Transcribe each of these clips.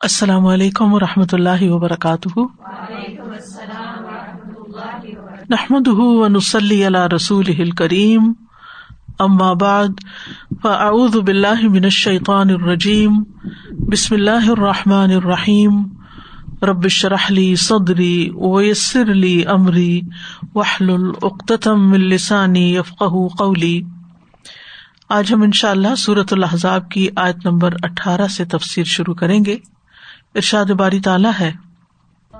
السلام علیکم و رحمۃ اللہ وبرکاتہ۔ نحمد رسول کریم اما بعد، فاعوذ باللہ من الشیطان الرجیم۔ بسم اللہ الرحمٰن الرحیم۔ ربش رحلی صدری ویسر علی عمری وحل العقتم السانی یفق قولی۔ آج ہم ان شاء اللہ صورت الحضاب کی آیت نمبر اٹھارہ سے تفسیر شروع کریں گے۔ ارشاد باری تعالیٰ ہے۔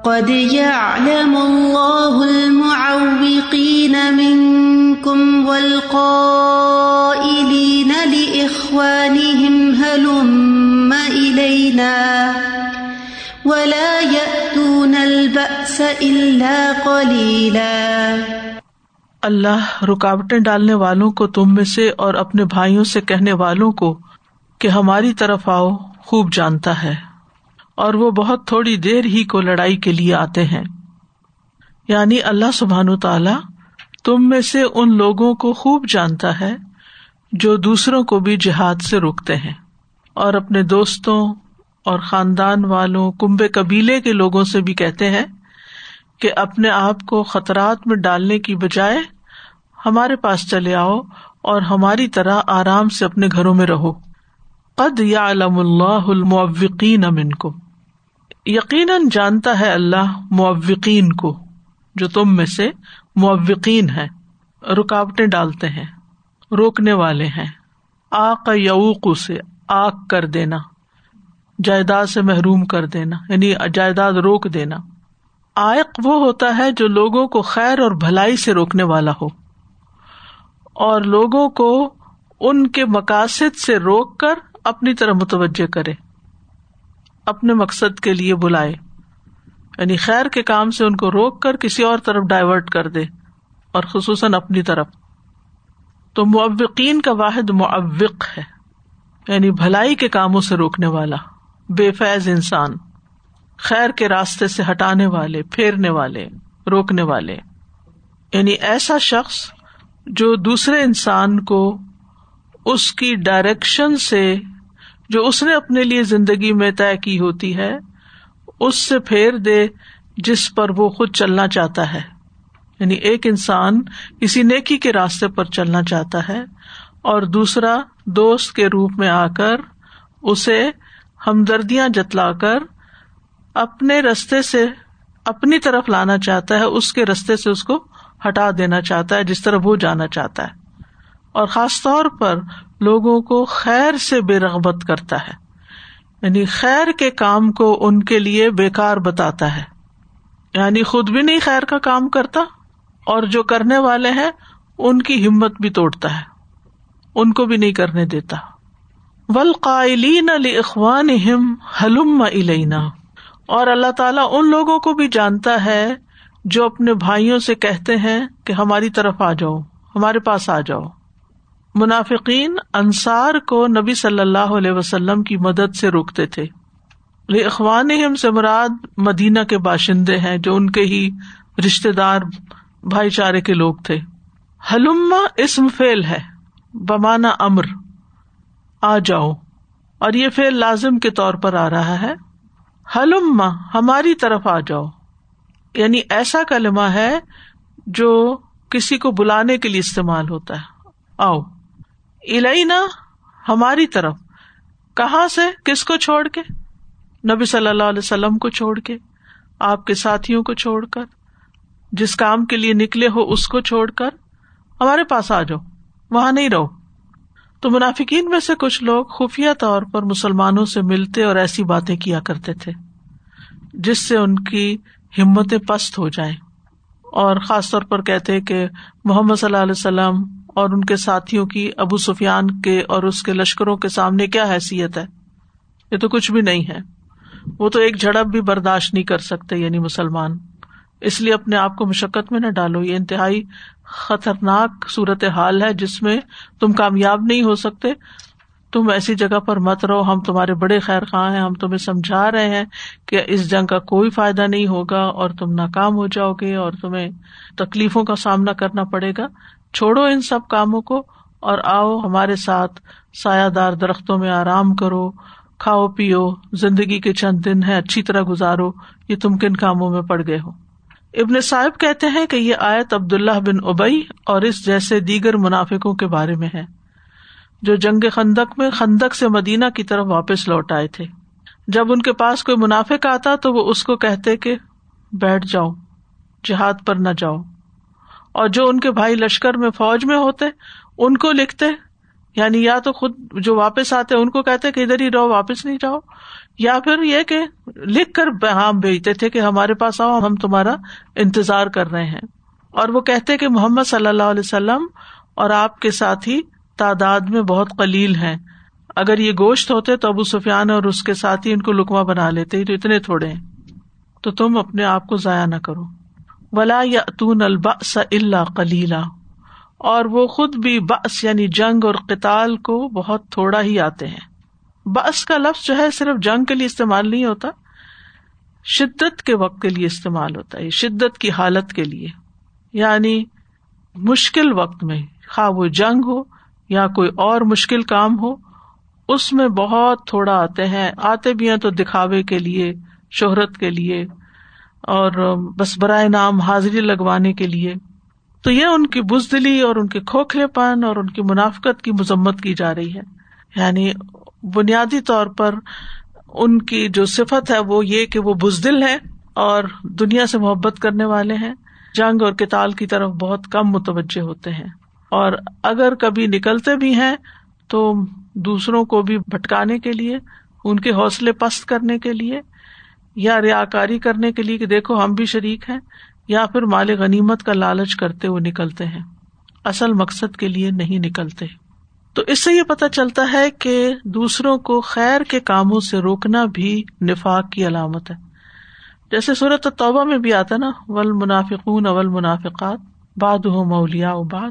قد يعلم الله المعوقين منكم والقائلين لإخوانهم هلم إلينا ولا يأتون البأس إلا قليلا۔ اللہ رکاوٹیں ڈالنے والوں کو تم میں سے اور اپنے بھائیوں سے کہنے والوں کو کہ ہماری طرف آؤ خوب جانتا ہے۔ اور وہ بہت تھوڑی دیر ہی کو لڑائی کے لیے آتے ہیں۔ یعنی اللہ سبحان تعالی تم میں سے ان لوگوں کو خوب جانتا ہے جو دوسروں کو بھی جہاد سے روکتے ہیں اور اپنے دوستوں اور خاندان والوں کمبے قبیلے کے لوگوں سے بھی کہتے ہیں کہ اپنے آپ کو خطرات میں ڈالنے کی بجائے ہمارے پاس چلے آؤ اور ہماری طرح آرام سے اپنے گھروں میں رہو۔ قد یا علم اللہ الموقین امن کو یقیناً جانتا ہے اللہ موقین کو، جو تم میں سے موقین ہے رکاوٹیں ڈالتے ہیں، روکنے والے ہیں۔ آ یوق سے آگ کر دینا، جائیداد سے محروم کر دینا یعنی جائیداد روک دینا۔ آئق وہ ہوتا ہے جو لوگوں کو خیر اور بھلائی سے روکنے والا ہو۔ اور لوگوں کو ان کے مقاصد سے روک کر اپنی طرح متوجہ کرے۔ اپنے مقصد کے لیے بلائے۔ یعنی خیر کے کام سے ان کو روک کر کسی اور طرف ڈائیورٹ کر دے اور خصوصاً اپنی طرف۔ تو معوقین کا واحد معوق ہے یعنی بھلائی کے کاموں سے روکنے والا، بے فیض انسان، خیر کے راستے سے ہٹانے والے، پھیرنے والے، روکنے والے۔ یعنی ایسا شخص جو دوسرے انسان کو اس کی ڈائریکشن سے جو اس نے اپنے لیے زندگی میں طے کی ہوتی ہے، اس سے پھیر دے جس پر وہ خود چلنا چاہتا ہے۔ یعنی ایک انسان کسی نیکی کے راستے پر چلنا چاہتا ہے اور دوسرا دوست کے روپ میں آ کر اسے ہمدردیاں جتلا کر اپنے رستے سے اپنی طرف لانا چاہتا ہے، اس کے رستے سے اس کو ہٹا دینا چاہتا ہے، جس طرح وہ جانا چاہتا ہے۔ اور خاص طور پر لوگوں کو خیر سے بے رغبت کرتا ہے۔ یعنی خیر کے کام کو ان کے لیے بےکار بتاتا ہے۔ یعنی خود بھی نہیں خیر کا کام کرتا اور جو کرنے والے ہیں، ان کی ہمت بھی توڑتا ہے۔ ان کو بھی نہیں کرنے دیتا۔ ولقائلین علی اخوان حلم علینا اور اللہ تعالیٰ ان لوگوں کو بھی جانتا ہے جو اپنے بھائیوں سے کہتے ہیں کہ ہماری طرف آ جاؤ، ہمارے پاس آ جاؤ۔ منافقین انصار کو نبی صلی اللہ علیہ وسلم کی مدد سے روکتے تھے۔ اخوان سے مراد مدینہ کے باشندے ہیں جو ان کے ہی رشتے دار بھائی چارے کے لوگ تھے۔ حلما اسم فیل ہے، بمانا امر، آ جاؤ۔ اور یہ فیل لازم کے طور پر آ رہا ہے۔ حلما ہماری طرف آ جاؤ۔ یعنی ایسا کلمہ ہے جو کسی کو بلانے کے لیے استعمال ہوتا ہے۔ آؤ۔ الینا ہماری طرف، کہاں سے، کس کو چھوڑ کے؟ نبی صلی اللہ علیہ وسلم کو چھوڑ کے، آپ کے ساتھیوں کو چھوڑ کر، جس کام کے لیے نکلے ہو اس کو چھوڑ کر، ہمارے پاس آ جاؤ، وہاں نہیں رہو۔ تو منافقین میں سے کچھ لوگ خفیہ طور پر مسلمانوں سے ملتے اور ایسی باتیں کیا کرتے تھے، جس سے ان کی ہمتیں پست ہو جائیں۔ اور خاص طور پر کہتے کہ محمد صلی اللہ علیہ وسلم اور ان کے ساتھیوں کی ابو سفیان کے اور اس کے لشکروں کے سامنے کیا حیثیت ہے؟ یہ تو کچھ بھی نہیں ہے۔ وہ تو ایک جھڑپ بھی برداشت نہیں کر سکتے یعنی مسلمان۔ اس لیے اپنے آپ کو مشقت میں نہ ڈالو۔ یہ انتہائی خطرناک صورت حال ہے، جس میں تم کامیاب نہیں ہو سکتے۔ تم ایسی جگہ پر مت رہو۔ ہم تمہارے بڑے خیر خواہ ہیں۔ ہم تمہیں سمجھا رہے ہیں کہ اس جنگ کا کوئی فائدہ نہیں ہوگا اور تم ناکام ہو جاؤ گے اور تمہیں تکلیفوں کا سامنا کرنا پڑے گا۔ چھوڑو ان سب کاموں کو اور آؤ ہمارے ساتھ سایہ دار درختوں میں آرام کرو، کھاؤ، پیو، زندگی کے چند دن ہے اچھی طرح گزارو، یہ تم کن کاموں میں پڑ گئے ہو؟ ابن صاحب کہتے ہیں کہ یہ آیت عبد اللہ بن ابئی اور اس جیسے دیگر منافقوں کے بارے میں ہے، جو جنگ خندق میں، خندق سے مدینہ کی طرف واپس لوٹ آئے تھے۔ جب ان کے پاس کوئی منافق آتا تو وہ اس کو کہتے کہ بیٹھ جاؤ، جہاد پر نہ جاؤ۔ اور جو ان کے بھائی لشکر میں فوج میں ہوتے ان کو لکھتے یعنی یا تو خود جو واپس آتے ان کو کہتے کہ ادھر ہی رہو، واپس نہیں جاؤ، یا پھر یہ کہ لکھ کر پیغام بھیجتے تھے کہ ہمارے پاس آؤ، ہم تمہارا انتظار کر رہے ہیں۔ اور وہ کہتے کہ محمد صلی اللہ علیہ وسلم اور آپ کے ساتھ ہی تعداد میں بہت قلیل ہیں۔ اگر یہ گوشت ہوتے تو ابو سفیان اور اس کے ساتھ ان کو لکما بنا لیتے تو اتنے تھوڑے ہیں۔ تو تم اپنے آپ کو ضائع نہ کرو۔ ولا یا تون الباس اللہ کلیلہ اور وہ خود بھی بس یعنی جنگ اور قتال کو بہت تھوڑا ہی آتے ہیں۔ بس کا لفظ جو ہے صرف جنگ کے لیے استعمال نہیں ہوتا، شدت کے وقت کے لیے استعمال ہوتا ہے، شدت کی حالت کے لیے۔ یعنی مشکل وقت میں، خواہ وہ جنگ ہو یا کوئی اور مشکل کام ہو، اس میں بہت تھوڑا آتے ہیں۔ آتے بھی ہیں تو دکھاوے کے لیے، شہرت کے لیے اور بس برائے نام حاضری لگوانے کے لیے۔ تو یہ ان کی بزدلی اور ان کے کھوکھلے پن اور ان کی منافقت کی مذمت کی جا رہی ہے۔ یعنی بنیادی طور پر ان کی جو صفت ہے وہ یہ کہ وہ بزدل ہے اور دنیا سے محبت کرنے والے ہیں۔ جنگ اور کتال کی طرف بہت کم متوجہ ہوتے ہیں۔ اور اگر کبھی نکلتے بھی ہیں تو دوسروں کو بھی بھٹکانے کے لیے، ان کے حوصلے پست کرنے کے لیے یا ریا کاری کرنے کے لیے کہ دیکھو ہم بھی شریک ہیں، یا پھر مال غنیمت کا لالچ کرتے ہوئے نکلتے ہیں۔ اصل مقصد کے لیے نہیں نکلتے۔ تو اس سے یہ پتا چلتا ہے کہ دوسروں کو خیر کے کاموں سے روکنا بھی نفاق کی علامت ہے۔ جیسے صورت توبہ میں بھی آتا نا ول منافقون اول منافقات باد ہو مولیا باد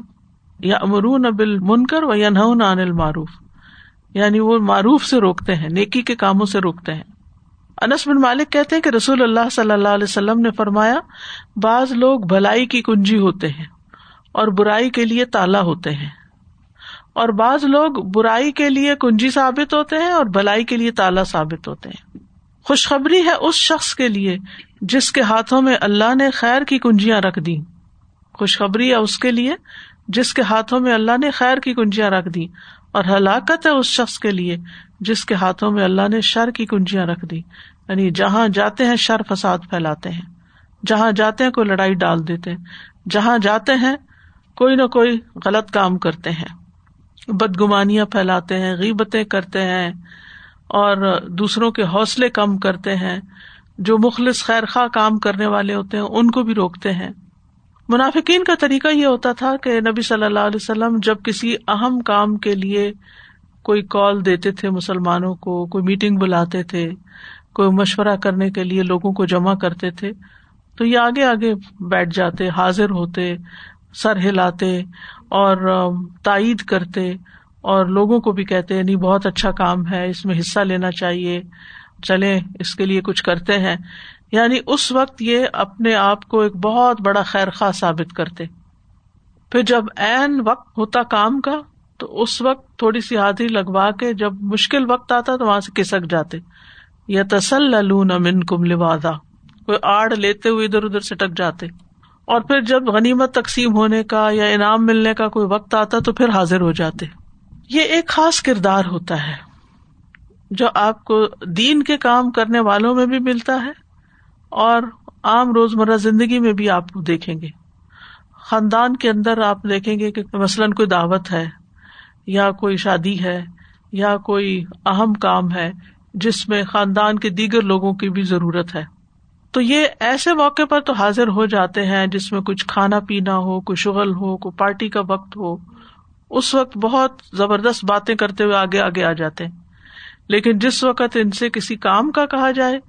یا امرون ابل منکر و یا نہ معروف یعنی وہ معروف سے روکتے ہیں، نیکی کے کاموں سے روکتے ہیں۔ انس بن مالک کہتے ہیں کہ رسول اللہ صلی اللہ علیہ وسلم نے فرمایا، بعض لوگ بھلائی کی کنجی ہوتے ہیں اور برائی کے لیے تالا ہوتے ہیں۔ اور بعض لوگ برائی کے لیے کنجی ثابت ہوتے ہیں اور بھلائی کے لیے تالا ثابت ہوتے ہیں۔ خوشخبری ہے اس شخص کے لیے جس کے ہاتھوں میں اللہ نے خیر کی کنجیاں رکھ دی خوشخبری ہے اس کے لیے جس کے ہاتھوں میں اللہ نے خیر کی کنجیاں رکھ دی اور ہلاکت ہے اس شخص کے لیے جس کے ہاتھوں میں اللہ نے شر کی کنجیاں رکھ دی۔ یعنی جہاں جاتے ہیں شر فساد پھیلاتے ہیں۔ جہاں جاتے ہیں کوئی لڑائی ڈال دیتے ہیں۔ جہاں جاتے ہیں کوئی نہ کوئی غلط کام کرتے ہیں۔ بدگمانیاں پھیلاتے ہیں، غیبتیں کرتے ہیں اور دوسروں کے حوصلے کم کرتے ہیں۔ جو مخلص خیر خواہ کام کرنے والے ہوتے ہیں، ان کو بھی روکتے ہیں۔ منافقین کا طریقہ یہ ہوتا تھا کہ نبی صلی اللہ علیہ وسلم جب کسی اہم کام کے لیے کوئی کال دیتے تھے مسلمانوں کو، کوئی میٹنگ بلاتے تھے، کوئی مشورہ کرنے کے لیے لوگوں کو جمع کرتے تھے۔ تو یہ آگے آگے بیٹھ جاتے، حاضر ہوتے، سر ہلاتے اور تائید کرتے۔ اور لوگوں کو بھی کہتے نہیں بہت اچھا کام ہے، اس میں حصہ لینا چاہیے چلے اس کے لیے کچھ کرتے ہیں۔ یعنی اس وقت یہ اپنے آپ کو ایک بہت بڑا خیر خواہ ثابت کرتے۔ پھر جب این وقت ہوتا کام کا تو اس وقت تھوڑی سی حاضری لگوا کے جب مشکل وقت آتا تو وہاں سے کسک جاتے۔ یا تسل امن کم لوادا کوئی آڑ لیتے ہوئے ادھر ادھر سٹک جاتے۔ اور پھر جب غنیمت تقسیم ہونے کا یا انعام ملنے کا کوئی وقت آتا تو پھر حاضر ہو جاتے۔ یہ ایک خاص کردار ہوتا ہے جو آپ کو دین کے کام کرنے والوں میں بھی ملتا ہے اور عام روز مرہ زندگی میں بھی آپ دیکھیں گے۔ خاندان کے اندر آپ دیکھیں گے کہ مثلاً کوئی دعوت ہے۔ یا کوئی شادی ہے یا کوئی اہم کام ہے جس میں خاندان کے دیگر لوگوں کی بھی ضرورت ہے۔ تو یہ ایسے موقع پر تو حاضر ہو جاتے ہیں جس میں کچھ کھانا پینا ہو کوئی شغل ہو، کوئی پارٹی کا وقت ہو۔ اس وقت بہت زبردست باتیں کرتے ہوئے آگے آگے آ جاتے ہیں۔ لیکن جس وقت ان سے کسی کام کا کہا جائے،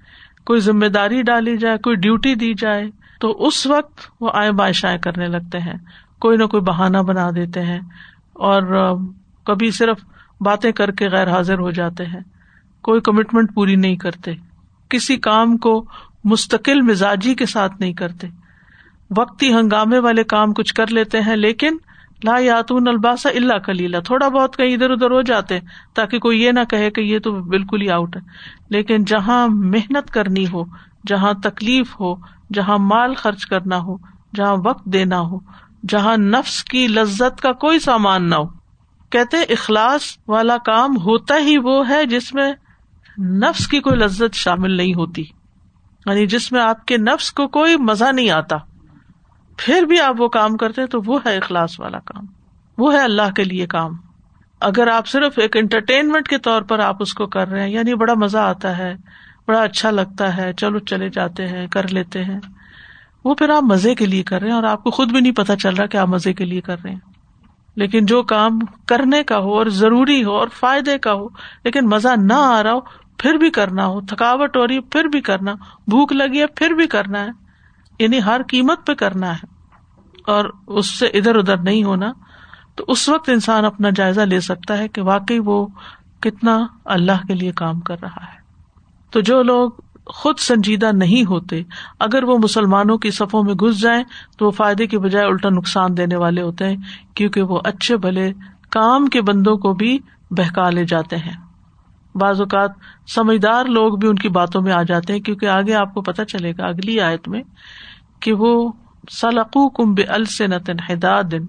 کوئی ذمہ داری ڈالی جائے، کوئی ڈیوٹی دی جائے، تو اس وقت وہ آئے بائشائیں کرنے لگتے ہیں۔ کوئی نہ کوئی بہانا بنا دیتے ہیں۔ اور کبھی صرف باتیں کر کے غیر حاضر ہو جاتے ہیں۔ کوئی کمٹمنٹ پوری نہیں کرتے۔ کسی کام کو مستقل مزاجی کے ساتھ نہیں کرتے۔ وقتی ہنگامے والے کام کچھ کر لیتے ہیں، لیکن لا یاتون الباسا اللہ کلیلہ تھوڑا بہت کہیں ادھر ادھر ہو جاتے تاکہ کوئی یہ نہ کہے کہ یہ تو بالکل ہی آؤٹ ہے۔ لیکن جہاں محنت کرنی ہو، جہاں تکلیف ہو، جہاں مال خرچ کرنا ہو، جہاں وقت دینا ہو، جہاں نفس کی لذت کا کوئی سامان نہ ہو کہتے اخلاص والا کام ہوتا ہی وہ ہے جس میں نفس کی کوئی لذت شامل نہیں ہوتی۔ یعنی جس میں آپ کے نفس کو کوئی مزہ نہیں آتا۔ پھر بھی آپ وہ کام کرتے تو وہ ہے اخلاص والا کام۔ وہ ہے اللہ کے لیے کام۔ اگر آپ صرف ایک انٹرٹینمنٹ کے طور پر آپ اس کو کر رہے ہیں یعنی بڑا مزہ آتا ہے، بڑا اچھا لگتا ہے، چلو چلے جاتے ہیں، کر لیتے ہیں۔ وہ پھر آپ مزے کے لیے کر رہے ہیں اور آپ کو خود بھی نہیں پتا چل رہا کہ آپ مزے کے لیے کر رہے ہیں۔ لیکن جو کام کرنے کا ہو اور ضروری ہو اور فائدے کا ہو، لیکن مزہ نہ آ رہا ہو، پھر بھی کرنا ہو، تھکاوٹ ہو رہی ہے، پھر بھی کرنا، بھوک لگی ہے، پھر بھی کرنا ہے۔ یعنی ہر قیمت پہ کرنا ہے۔ اور اس سے ادھر ادھر نہیں ہونا۔ تو اس وقت انسان اپنا جائزہ لے سکتا ہے کہ واقعی وہ کتنا اللہ کے لیے کام کر رہا ہے۔ تو جو لوگ خود سنجیدہ نہیں ہوتے۔ اگر وہ مسلمانوں کی صفوں میں گھس جائیں تو وہ فائدے کی بجائے الٹا نقصان دینے والے ہوتے ہیں، کیونکہ وہ اچھے بھلے کام کے بندوں کو بھی بہکا لے جاتے ہیں۔ بعض اوقات سمجھدار لوگ بھی ان کی باتوں میں آ جاتے ہیں، کیونکہ آگے آپ کو پتا چلے گا اگلی آیت میں کہ وہ سلقو کم بے السنتن دن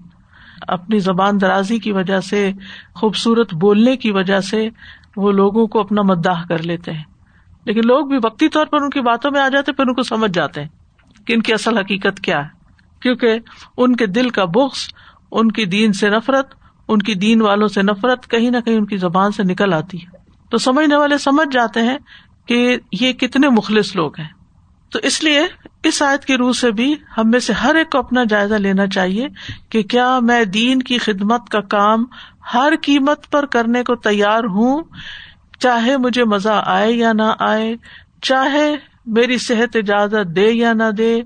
اپنی زبان درازی کی وجہ سے، خوبصورت بولنے کی وجہ سے وہ لوگوں کو اپنا مداح کر لیتے ہیں۔ لیکن لوگ بھی وقتی طور پر ان کی باتوں میں آ جاتے پھر ان کو سمجھ جاتے ہیں کہ ان کی اصل حقیقت کیا ہے۔ کیونکہ ان کے دل کا بخش ان کی دین سے نفرت، ان کی دین والوں سے نفرت کہیں نہ کہیں ان کی زبان سے نکل آتی ہے۔ تو سمجھنے والے سمجھ جاتے ہیں کہ یہ کتنے مخلص لوگ ہیں۔ تو اس لیے اس آیت کی روح سے بھی ہم میں سے ہر ایک کو اپنا جائزہ لینا چاہیے کہ کیا میں دین کی خدمت کا کام ہر قیمت پر کرنے کو تیار ہوں چاہے مجھے مزہ آئے یا نہ آئے، چاہے میری صحت اجازت دے یا نہ دے،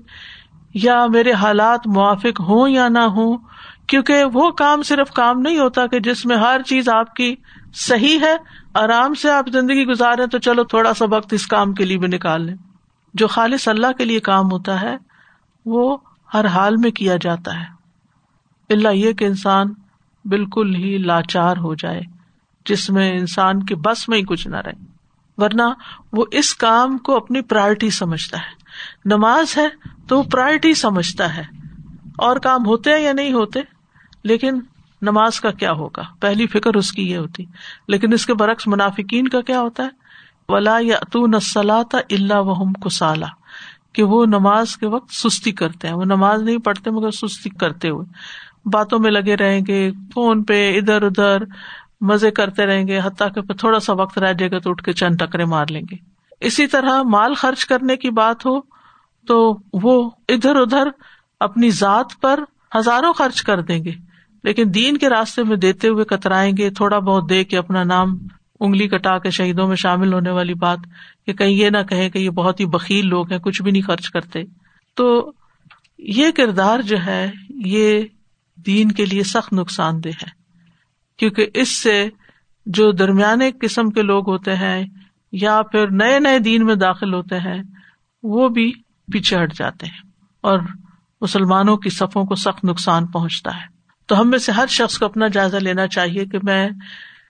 یا میرے حالات موافق ہوں یا نہ ہوں، کیونکہ وہ کام صرف کام نہیں ہوتا کہ جس میں ہر چیز آپ کی صحیح ہے، آرام سے آپ زندگی گزارے تو چلو تھوڑا سا وقت اس کام کے لیے بھی نکال لیں۔ جو خالص اللہ کے لیے کام ہوتا ہے، وہ ہر حال میں کیا جاتا ہے۔ اللہ یہ کہ انسان بالکل ہی لاچار ہو جائے۔ جس میں انسان کے بس میں ہی کچھ نہ رہے۔ ورنہ وہ اس کام کو اپنی پرائرٹی سمجھتا ہے۔ نماز ہے تو وہ پرائرٹی سمجھتا ہے۔ اور کام ہوتے ہیں یا نہیں ہوتے، لیکن نماز کا کیا ہوگا؟ پہلی فکر اس کی یہ ہوتی۔ لیکن اس کے برعکس منافقین کا کیا ہوتا ہے؟ ولا یا تو نسلاتا اللہ وحم کسالا کہ وہ نماز کے وقت سستی کرتے ہیں۔ وہ نماز نہیں پڑھتے مگر سستی کرتے ہوئے۔ باتوں میں لگے رہیں گے، فون پہ ادھر ادھر مزے کرتے رہیں گے، حتیٰ کہ تھوڑا سا وقت رہ جائے گا تو اٹھ کے چند ٹکرے مار لیں گے۔ اسی طرح مال خرچ کرنے کی بات ہو تو وہ ادھر ادھر اپنی ذات پر ہزاروں خرچ کر دیں گے، لیکن دین کے راستے میں دیتے ہوئے کترائیں گے، تھوڑا بہت دے کے اپنا نام انگلی کٹا کے شہیدوں میں شامل ہونے والی بات کہ کہیں یہ نہ کہیں کہ یہ بہت ہی بکیل لوگ ہیں، کچھ بھی نہیں خرچ کرتے۔ تو یہ کردار جو ہے، یہ دین کے لیے سخت نقصان دہ ہے۔ کیونکہ اس سے جو درمیانے قسم کے لوگ ہوتے ہیں یا پھر نئے نئے دین میں داخل ہوتے ہیں، وہ بھی پیچھے ہٹ جاتے ہیں اور مسلمانوں کی صفوں کو سخت نقصان پہنچتا ہے۔ تو ہم میں سے ہر شخص کو اپنا جائزہ لینا چاہیے کہ میں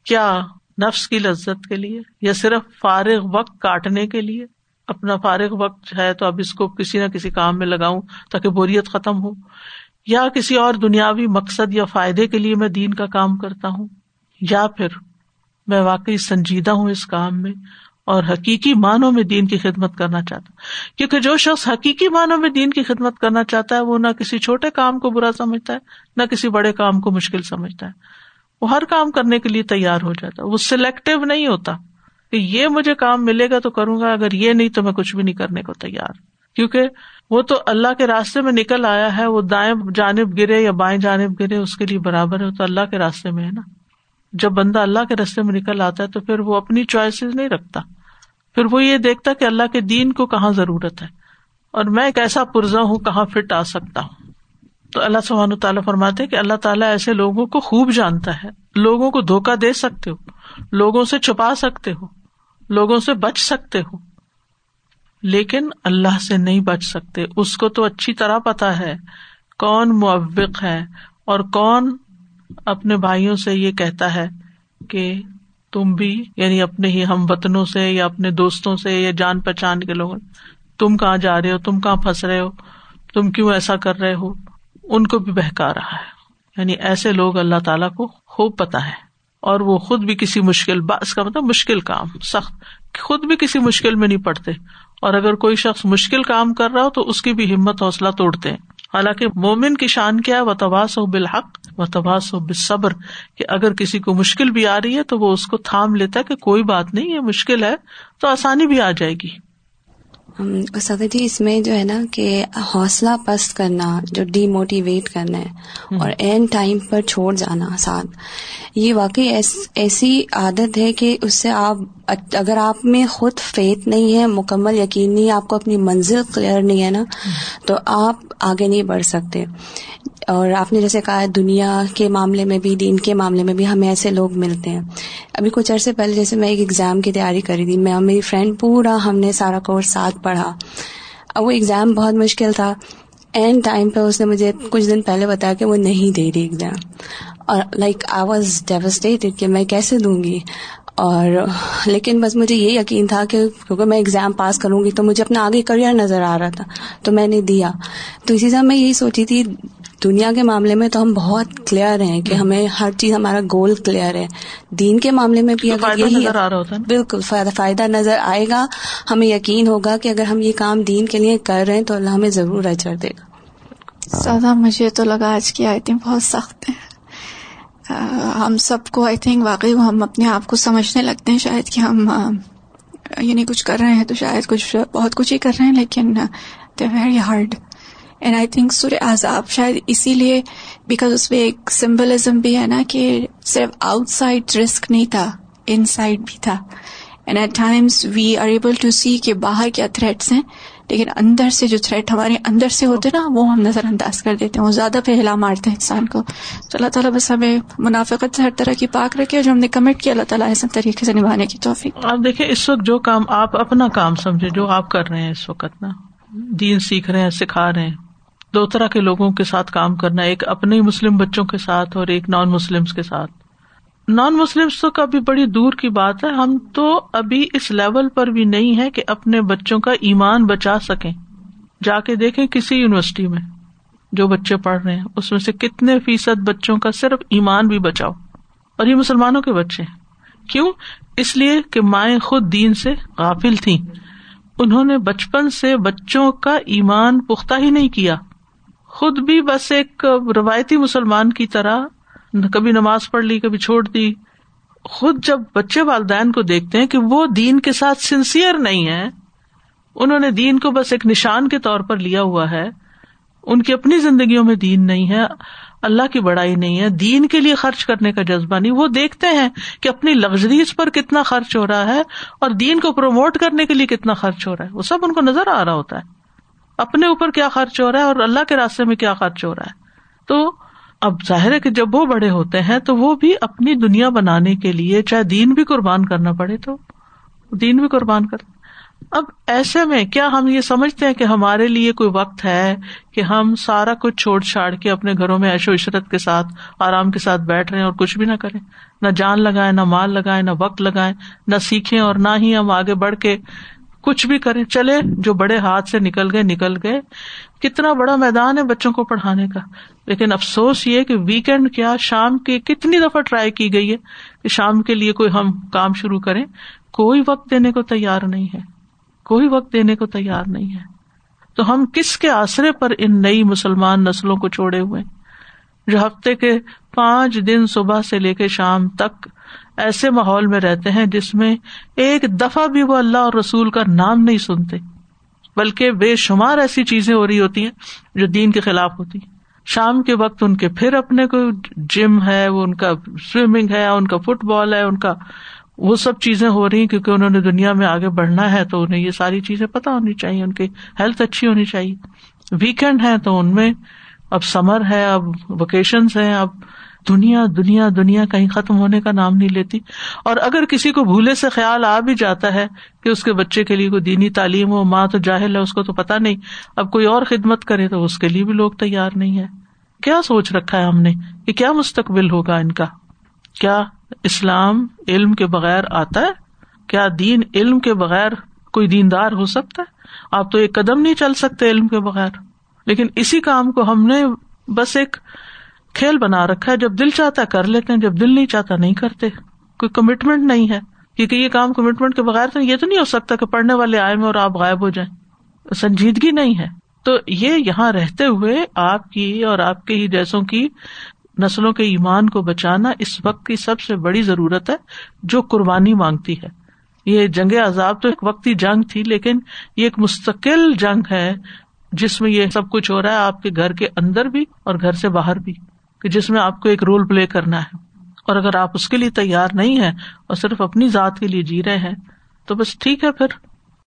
کیا نفس کی لذت کے لیے یا صرف فارغ وقت کاٹنے کے لیے اپنا فارغ وقت ہے تو اب اس کو کسی نہ کسی کام میں لگاؤں تاکہ بوریت ختم ہو۔ یا کسی اور دنیاوی مقصد یا فائدے کے لیے میں دین کا کام کرتا ہوں، یا پھر میں واقعی سنجیدہ ہوں اس کام میں اور حقیقی معنوں میں دین کی خدمت کرنا چاہتا ہوں۔ کیونکہ جو شخص حقیقی معنوں میں دین کی خدمت کرنا چاہتا ہے، وہ نہ کسی چھوٹے کام کو برا سمجھتا ہے، نہ کسی بڑے کام کو مشکل سمجھتا ہے۔ وہ ہر کام کرنے کے لیے تیار ہو جاتا ہے، وہ سلیکٹو نہیں ہوتا کہ یہ مجھے کام ملے گا تو کروں گا، اگر یہ نہیں تو میں کچھ بھی نہیں کرنے کو تیار۔ کیونکہ وہ تو اللہ کے راستے میں نکل آیا ہے، وہ دائیں جانب گرے یا بائیں جانب گرے، اس کے لیے برابر ہے تو اللہ کے راستے میں ہے نا۔ جب بندہ اللہ کے راستے میں نکل آتا ہے تو پھر وہ اپنی چوائسیز نہیں رکھتا۔ پھر وہ یہ دیکھتا کہ اللہ کے دین کو کہاں ضرورت ہے۔ اور میں ایک ایسا پرزا ہوں، کہاں فٹ آ سکتا ہوں۔ تو اللہ سبحان تعالیٰ فرماتے کہ اللہ تعالیٰ ایسے لوگوں کو خوب جانتا ہے۔ لوگوں کو دھوکا دے سکتے ہو، لوگوں سے چھپا سکتے ہو، لوگوں سے بچ سکتے ہو۔ لیکن اللہ سے نہیں بچ سکتے۔ اس کو تو اچھی طرح پتا ہے کون موبق ہے اور کون اپنے بھائیوں سے یہ کہتا ہے کہ تم بھی یعنی اپنے ہی ہم وطنوں سے یا اپنے دوستوں سے یا جان پہچان کے لوگوں تم کہاں جا رہے ہو؟ تم کہاں پھنس رہے ہو؟ تم کیوں ایسا کر رہے ہو؟ ان کو بھی بہکا رہا ہے۔ یعنی ایسے لوگ اللہ تعالیٰ کو خوب پتا ہے۔ اور وہ خود بھی کسی مشکل، اس کا مطلب مشکل کام، سخت، خود بھی کسی مشکل میں نہیں پڑتے۔ اور اگر کوئی شخص مشکل کام کر رہا ہو تو اس کی بھی ہمت حوصلہ توڑتے ہیں۔ حالانکہ مومن کی شان کیا و تباس ہو بالحق و تباس ہو بصبر کہ اگر کسی کو مشکل بھی آ رہی ہے تو وہ اس کو تھام لیتا ہے کہ کوئی بات نہیں یہ مشکل ہے تو آسانی بھی آ جائے گی۔ اسد جی اس میں جو ہے نا کہ حوصلہ پست کرنا جو ڈی موٹیویٹ کرنا ہے اور اینڈ ٹائم پر چھوڑ جانا ساتھ یہ واقعی ایسی عادت ہے کہ اس سے آپ اگر آپ میں خود فیت نہیں ہے، مکمل یقین نہیں آپ کو اپنی منزل کلیئر نہیں ہے نا، تو آپ آگے نہیں بڑھ سکتے۔ اور آپ نے جیسے کہا دنیا کے معاملے میں بھی، دین کے معاملے میں بھی ہمیں ایسے لوگ ملتے ہیں۔ ابھی کچھ عرصے پہلے جیسے میں ایک ایگزام کی تیاری کری تھی، میں اور میری فرینڈ پورا ہم نے سارا کورس ساتھ پڑھا۔ اب وہ ایگزام بہت مشکل تھا۔ اینڈ ٹائم پہ اس نے مجھے کچھ دن پہلے بتایا کہ وہ نہیں دے رہی ایگزام اور لائک آئی واز ڈیوسٹیڈ کہ میں کیسے دوں گی؟ اور لیکن بس مجھے یہ یقین تھا کہ کیونکہ میں ایگزام پاس کروں گی تو مجھے اپنا آگے کریئر نظر آ رہا تھا تو میں نے دیا۔ تو اسی طرح میں یہی سوچی تھی دنیا کے معاملے میں تو ہم بہت کلیئر ہیں کہ ہمیں ہر چیز ہمارا گول کلیئر ہے۔ دین کے معاملے میں بھی اگر یہی بالکل فائدہ نظر آئے گا۔ ہمیں یقین ہوگا کہ اگر ہم یہ کام دین کے لیے کر رہے ہیں تو اللہ ہمیں ضرور اچر دے گا۔ سادہ مجھے تو لگا آج کی آیتیں بہت سخت ہیں۔ ہم سب کو آئی تھنک واقعی ہم اپنے آپ کو سمجھنے لگتے ہیں شاید کہ ہم یعنی کچھ کر رہے ہیں تو شاید کچھ بہت کچھ ہی کر رہے ہیں لیکن they very hard and I think sure عذاب شاید اسی لیے بیکاز اس میں ایک سمبلزم بھی ہے نا کہ صرف آؤٹ سائڈ رسک نہیں تھا ان سائڈ بھی تھا. And at times we are able to see کہ باہر کیا تھریٹس ہیں لیکن اندر سے جو تھریٹ ہمارے اندر سے ہوتے نا، وہ ہم نظر انداز کر دیتے ہیں۔ وہ زیادہ پہلا مارتے ہیں انسان کو۔ تو اللہ تعالیٰ بس ہمیں منافقت سے ہر طرح کی پاک رکھے جو ہم نے کمٹ کیا، اللہ تعالیٰ ایسے طریقے سے نبھانے کی توفیق۔ آپ دیکھیں، اس وقت جو کام آپ اپنا کام سمجھے جو آپ کر رہے ہیں اس وقت نا، دین سیکھ رہے ہیں، سکھا رہے ہیں۔ دو طرح کے لوگوں کے ساتھ کام کرنا، ایک اپنے مسلم بچوں کے ساتھ اور ایک نان مسلم کے ساتھ۔ نان مسلم تو کبھی بڑی دور کی بات ہے، ہم تو ابھی اس لیول پر بھی نہیں ہے کہ اپنے بچوں کا ایمان بچا سکیں۔ جا کے دیکھیں کسی یونیورسٹی میں جو بچے پڑھ رہے ہیں، اس میں سے کتنے فیصد بچوں کا صرف ایمان بھی بچاؤ۔ اور یہ مسلمانوں کے بچے کیوں؟ اس لیے کہ مائیں خود دین سے غافل تھیں۔ انہوں نے بچپن سے بچوں کا ایمان پختہ ہی نہیں کیا۔ خود بھی بس ایک روایتی مسلمان کی طرح کبھی نماز پڑھ لی، کبھی چھوڑ دی۔ خود جب بچے والدین کو دیکھتے ہیں کہ وہ دین کے ساتھ سنسیئر نہیں ہے انہوں نے دین کو بس ایک نشان کے طور پر لیا ہوا ہے۔ ان کی اپنی زندگیوں میں دین نہیں ہے، اللہ کی بڑائی نہیں ہے، دین کے لیے خرچ کرنے کا جذبہ نہیں۔ وہ دیکھتے ہیں کہ اپنی لگژریز پر کتنا خرچ ہو رہا ہے اور دین کو پروموٹ کرنے کے لیے کتنا خرچ ہو رہا ہے۔ وہ سب ان کو نظر آ رہا ہوتا ہے۔ اپنے اوپر کیا خرچ ہو رہا ہے اور اللہ کے راستے میں کیا خرچ ہو رہا ہے۔ تو اب ظاہر ہے کہ جب وہ بڑے ہوتے ہیں تو وہ بھی اپنی دنیا بنانے کے لیے، چاہے دین بھی قربان کرنا پڑے تو، دین بھی قربان کر۔ اب ایسے میں کیا ہم یہ سمجھتے ہیں کہ ہمارے لیے کوئی وقت ہے کہ ہم سارا کچھ چھوڑ چھاڑ کے اپنے گھروں میں ایشو عشرت کے ساتھ، آرام کے ساتھ بیٹھ رہے اور کچھ بھی نہ کریں؟ نہ جان لگائے نہ مال لگائے نہ وقت لگائے نہ سیکھیں اور نہ ہی ہم آگے بڑھ کے کچھ بھی کریں۔ چلے، جو بڑے ہاتھ سے نکل گئے نکل گئے۔ کتنا بڑا میدان ہے بچوں کو پڑھانے کا۔ لیکن افسوس یہ کہ ویکینڈ کیا شام کی کتنی دفعہ ٹرائی کی گئی ہے کہ شام کے لیے کوئی ہم کام شروع کریں۔ کوئی وقت دینے کو تیار نہیں ہے۔ کوئی وقت دینے کو تیار نہیں ہے۔ تو ہم کس کے آسرے پر ان نئی مسلمان نسلوں کو چھوڑے ہوئے جو ہفتے کے پانچ دن صبح سے لے کے شام تک ایسے ماحول میں رہتے ہیں جس میں ایک دفعہ بھی وہ اللہ اور رسول کا نام نہیں سنتے، بلکہ بے شمار ایسی چیزیں ہو رہی ہوتی ہیں جو دین کے خلاف ہوتی شام کے وقت ان کے پھر اپنے کو جم ہے، وہ ان کا سوئمنگ ہے، ان کا فٹ بال ہے، ان کا وہ سب چیزیں ہو رہی ہیں کیونکہ انہوں نے دنیا میں آگے بڑھنا ہے تو انہیں یہ ساری چیزیں پتا ہونی چاہیے، ان کی ہیلتھ اچھی ہونی چاہیے۔ ویکینڈ ہے تو ان میں اب سمر ہے، اب ویکیشنس ہیں، اب دنیا دنیا دنیا کہیں ختم ہونے کا نام نہیں لیتی اور اگر کسی کو بھولے سے خیال آ بھی جاتا ہے کہ اس کے بچے کے لیے کوئی دینی تعلیم ہو، ماں تو جاہل ہے، اس کو تو پتا نہیں۔ اب کوئی اور خدمت کرے تو اس کے لیے بھی لوگ تیار نہیں ہے کیا سوچ رکھا ہے ہم نے کہ کیا مستقبل ہوگا ان کا؟ کیا اسلام علم کے بغیر آتا ہے؟ کیا دین علم کے بغیر کوئی دیندار ہو سکتا ہے؟ آپ تو ایک قدم نہیں چل سکتے علم کے بغیر۔ لیکن اسی کام کو ہم نے بس ایک کھیل بنا رکھا ہے، جب دل چاہتا کر لیتے ہیں، جب دل نہیں چاہتا نہیں کرتے۔ کوئی کمٹمنٹ نہیں ہے۔ کیونکہ یہ کام کمٹمنٹ کے بغیر تو یہ تو نہیں ہو سکتا کہ پڑھنے والے آئے میں اور آپ غائب ہو جائیں۔ سنجیدگی نہیں ہے۔ تو یہ یہاں رہتے ہوئے آپ کی اور آپ کے ہی جیسوں کی نسلوں کے ایمان کو بچانا اس وقت کی سب سے بڑی ضرورت ہے، جو قربانی مانگتی ہے۔ یہ جنگ عذاب تو ایک وقتی جنگ تھی، لیکن یہ ایک مستقل جنگ ہے، جس میں یہ سب کچھ ہو رہا ہے، آپ کے گھر کے اندر بھی اور گھر سے باہر بھی۔ کہ جس میں آپ کو ایک رول پلے کرنا ہے اور اگر آپ اس کے لیے تیار نہیں ہے اور صرف اپنی ذات کے لیے جی رہے ہیں تو بس ٹھیک ہے پھر۔